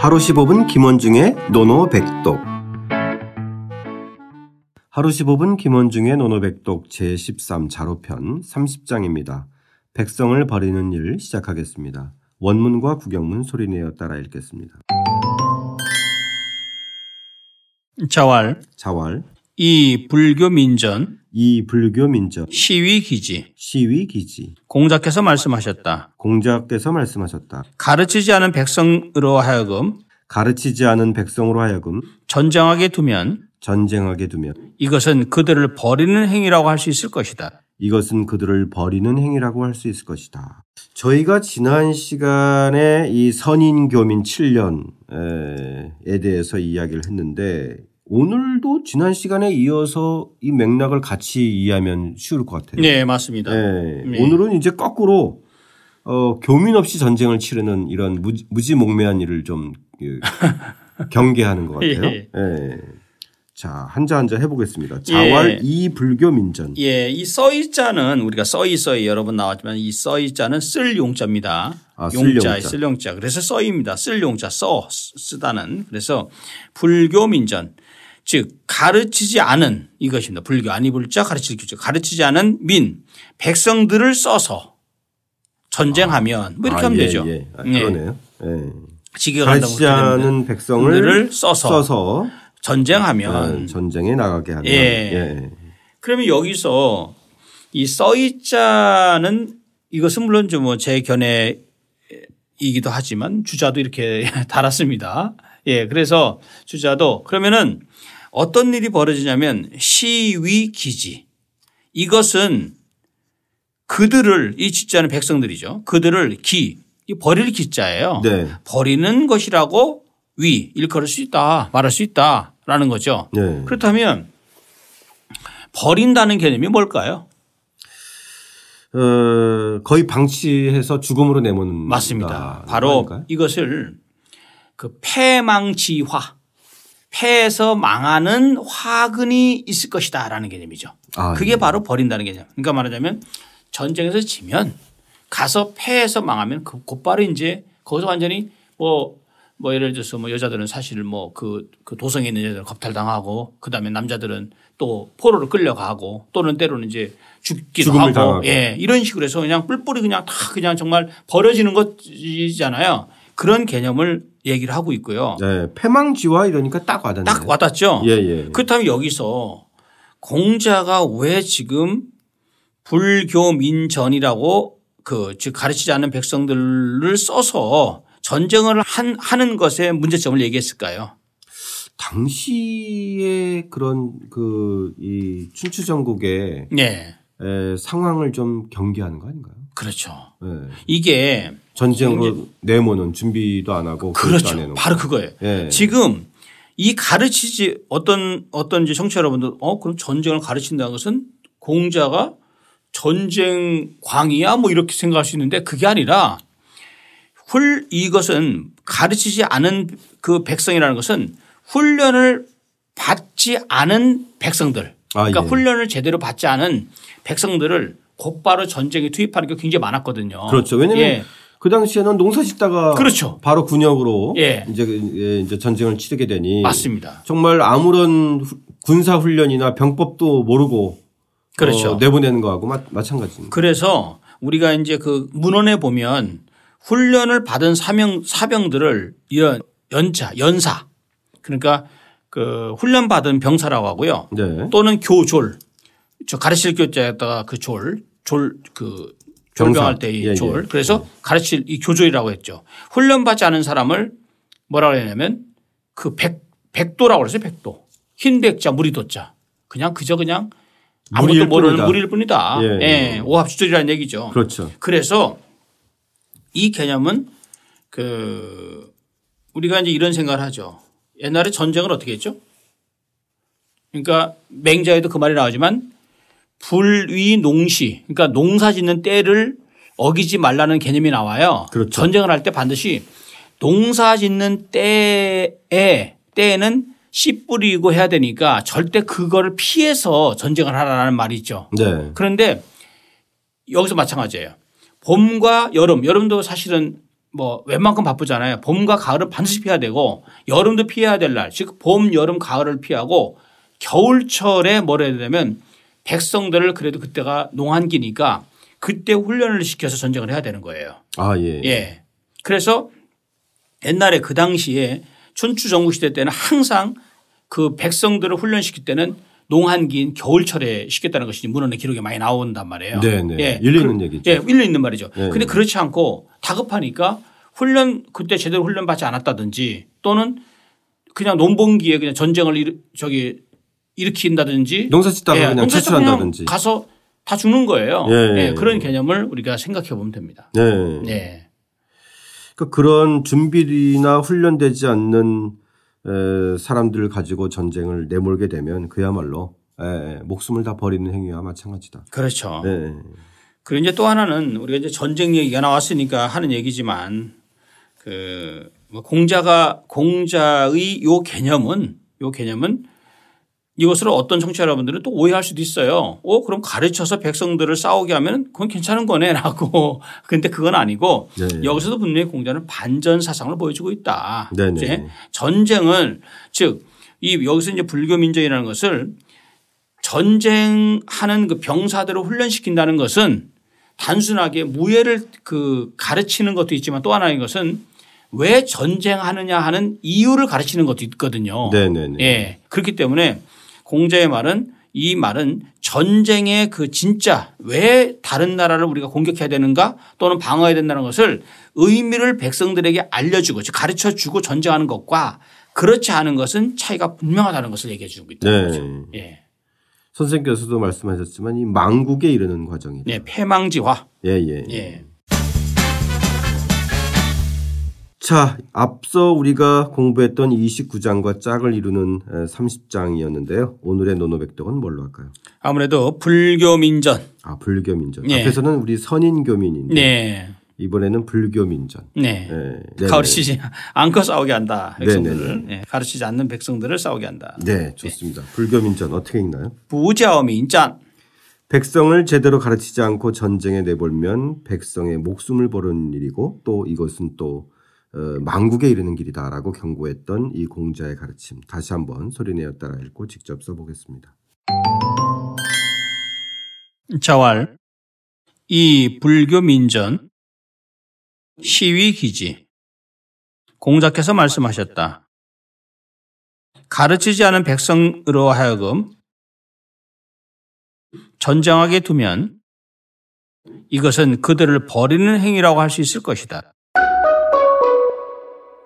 하루 15분 김원중의 노노백독 하루 15분 김원중의 노노백독 제13 자로편 30장입니다. 백성을 버리는 일 시작하겠습니다. 원문과 구경문 소리내어 따라 읽겠습니다. 자왈 자왈 이 불교 민전 이 불교 민족 시위 기지 시위 기지 공자께서 말씀하셨다. 공자께서 말씀하셨다. 가르치지 않은 백성으로 하여금 가르치지 않은 백성으로 하여금 전쟁하게 두면 전쟁하게 두면 이것은 그들을 버리는 행위라고 할 수 있을 것이다. 이것은 그들을 버리는 행위라고 할 수 있을 것이다. 저희가 지난 시간에 이 선인교민 7년에 대해서 이야기를 했는데 오늘도 지난 시간에 이어서 이 맥락을 같이 이해하면 쉬울 것 같아요. 네, 맞습니다. 네. 네. 오늘은 이제 거꾸로 어, 교민 없이 전쟁을 치르는 이런 무지, 무지몽매한 일을 좀 예, 경계하는 것 같아요. 예. 예. 자, 한자 한자 해보겠습니다. 자왈 예. 이 불교 민전. 예, 이 써이자는 우리가 써이 써이 여러 번 나왔지만 이 써이자는 쓸 용자입니다. 아, 쓸 용자. 쓸 용자. 그래서 써입니다. 쓸 용자 써 쓰- 쓰다는. 그래서 불교 민전 즉 가르치지 않은 이것입니다. 불교 아니 불자 가르칠 규제 가르치지 않은 민 백성들을 써서 전쟁하면 뭐 이렇게 아, 하면 예, 되죠. 예. 아, 예. 그러네요. 예. 가르치지 않은 백성을 들을 써서 써서 전쟁하면 아, 전쟁에 나가게 하는. 예. 예. 그러면 여기서 이 써이자는 이것은 물론 좀뭐제 견해이기도 하지만 주자도 이렇게 달았습니다. 예. 그래서 주자도 그러면은 어떤 일이 벌어지냐면 시위 기지 이것은 그들을 이 짓자는 백성들이죠. 그들을 기, 이 버릴 기자예요. 네. 버리는 것이라고 위 일컬을 수 있다 말할 수 있다라는 거죠. 네. 그렇다면 버린다는 개념이 뭘까요? 어, 거의 방치해서 죽음으로 내모는. 맞습니다. 바로 아닐까요? 이것을 그 패망치화 패에서 망하는 화근이 있을 것이다라는 개념이죠. 아, 그게 예. 바로 버린다는 개념. 그러니까 말하자면 전쟁에서 지면 가서 패해서 망하면 그 곧바로 이제 거기서 완전히 뭐, 뭐 예를 들어서 뭐 여자들은 사실 뭐그 그 도성에 있는 여자들 겁탈당하고 그 다음에 남자들은 또 포로로 끌려가고 또는 때로는 이제 죽기도 하고 당하고. 예 이런 식으로 해서 그냥 뿔뿔이 그냥 다 그냥 정말 버려지는 것이잖아요. 그런 개념을 얘기를 하고 있고요. 네. 패망지와 이러니까 딱 와닿네요. 딱 와닿죠. 예, 예. 그렇다면 여기서 공자가 왜 지금 불교민전이라고 그 즉 가르치지 않는 백성들을 써서 전쟁을 한, 하는 것에 문제점을 얘기했을까요? 당시에 그런 그 이 춘추 전국의 네. 에, 상황을 좀 경계하는 거 아닌가요? 그렇죠. 예. 이게 전쟁으로 내모는 준비도 안 하고 안 그렇죠. 해놓고. 바로 그거예요. 예. 지금 이 가르치지 어떤 어떤 이제 청취자 여러분들 어 그럼 전쟁을 가르친다는 것은 공자가 전쟁 광이야 뭐 이렇게 생각할 수 있는데 그게 아니라 훌 이것은 가르치지 않은 그 백성이라는 것은 훈련을 받지 않은 백성들 아, 그러니까 예. 훈련을 제대로 받지 않은 백성들을 곧바로 전쟁에 투입하는 게 굉장히 많았거든요. 그렇죠. 왜냐하면 예. 그 당시에는 농사 짓다가 그렇죠. 바로 군역으로 예. 이제 그- 예, 이제 전쟁을 치르게 되니 맞습니다. 정말 아무런 후- 군사 훈련이나 병법도 모르고 그렇죠. 어, 내보내는 거하고 마, 마찬가지입니다. 그래서 우리가 이제 그 문헌에 보면 훈련을 받은 사명 사병들을 이런 연차 연사 그러니까 그 훈련 받은 병사라고 하고요. 네. 또는 교졸 저 가르칠 교자에다가 그 졸 졸 그 졸병할. 때의 예, 졸 예. 그래서 가르칠 이 교조이라고 했죠. 훈련 받지 않은 사람을 뭐라고 했냐면 그 백 백도라고 그랬어요. 백도 흰 백자 무리도자 그냥 그저 그냥 무리일 모르는. 무리일 뿐이다. 예, 예. 예. 오합지졸이라는 얘기죠. 그렇죠. 그래서 이 개념은 그 우리가 이제 이런 생각을 하죠. 옛날에 전쟁을 어떻게 했죠? 그러니까 맹자에도 그 말이 나오지만 불위 농시 그러니까 농사 짓는 때를 어기지 말라는 개념이 나와요. 그렇죠. 전쟁을 할 때 반드시 농사 짓는 때에 때에는 씨 뿌리고 해야 되니까 절대 그거를 피해서 전쟁을 하라는 말이 있죠. 네. 그런데 여기서 마찬가지예요. 봄과 여름, 여름도 사실은 뭐 웬만큼 바쁘잖아요. 봄과 가을은 반드시 피해야 되고 여름도 피해야 될 날, 즉 봄, 여름, 가을을 피하고 겨울철에 뭘 해야 되냐면 백성들을 그래도 그때가 농한기니까 그때 훈련을 시켜서 전쟁을 해야 되는 거예요. 아, 예. 예. 그래서 옛날에 그 당시에 춘추 전국 시대 때는 항상 그 백성들을 훈련시킬 때는 농한기인 겨울철에 시켰다는 것이 문헌에 기록에 많이 나온단 말이에요. 네 네. 예. 일리 있는 그- 얘기죠. 예, 일리 있는 말이죠. 네. 근데 그렇지 않고 다급하니까 훈련 그때 제대로 훈련 받지 않았다든지 또는 그냥 논봉기에 그냥 전쟁을 일, 저기 일으킨다든지 농사 짓다가 예, 그냥. 그냥 가서 다 죽는 거예요. 예, 예, 예, 그런 예. 개념을 우리가 생각해 보면 됩니다. 네. 예. 그러니까 그런 준비나 훈련되지 않는 에, 사람들을 가지고 전쟁을 내몰게 되면 그야말로 에, 목숨을 다 버리는 행위와 마찬가지다. 그렇죠. 네. 그리고 이제 또 하나는 우리가 이제 전쟁 얘기가 나왔으니까 하는 얘기지만 그뭐 공자가 공자의 요 개념은 요 개념은 이것으로 어떤 청취자 여러분들은 또 오해할 수도 있어요. 어, 그럼 가르쳐서 백성들을 싸우게 하면 그건 괜찮은 거네 라고. 근데 그건 아니고 네. 여기서도 분명히 공자는 반전 사상을 보여주고 있다. 네네. 이제 전쟁을 즉 이 여기서 이제 불교 민족이라는 것을 전쟁하는 그 병사들을 훈련시킨다는 것은 단순하게 무예를 그 가르치는 것도 있지만 또 하나인 것은 왜 전쟁하느냐 하는 이유를 가르치는 것도 있거든요. 네네네. 예. 그렇기 때문에 공자의 말은 이 말은 전쟁의 그 진짜 왜 다른 나라를 우리가 공격해야 되는가 또는 방어해야 된다는 것을 의미를 백성들에게 알려주고 즉 가르쳐 주고 전쟁하는 것과 그렇지 않은 것은 차이가 분명하다는 것을 얘기해 주고 있다는 네. 거죠. 예. 선생님께서도 말씀하셨지만 이 망국에 이르는 과정이다. 네. 폐망지화. 예, 예. 예. 자, 앞서 우리가 공부했던 29장과 짝을 이루는 30장이었는데요. 오늘의 노노백덕은 뭘로 할까요? 아무래도 불교민전. 아, 불교민전. 예. 앞에서는 우리 선인교민인데 네. 이번에는 불교민전. 네. 예. 네. 가르치지 않고 싸우게 한다. 백성들을. 네네네. 예. 가르치지 않는 백성들을 싸우게 한다. 네, 좋습니다. 불교민전 어떻게 읽나요? 부자어민전. 백성을 제대로 가르치지 않고 전쟁에 내몰면 백성의 목숨을 버리는 일이고 또 이것은 또 어, 망국에 이르는 길이다라고 경고했던 이 공자의 가르침 다시 한번 소리내어 따라 읽고 직접 써보겠습니다. 자왈 이 불교 민전 시위 기지 공자께서 말씀하셨다. 가르치지 않은 백성으로 하여금 전쟁하게 두면 이것은 그들을 버리는 행위라고 할 수 있을 것이다.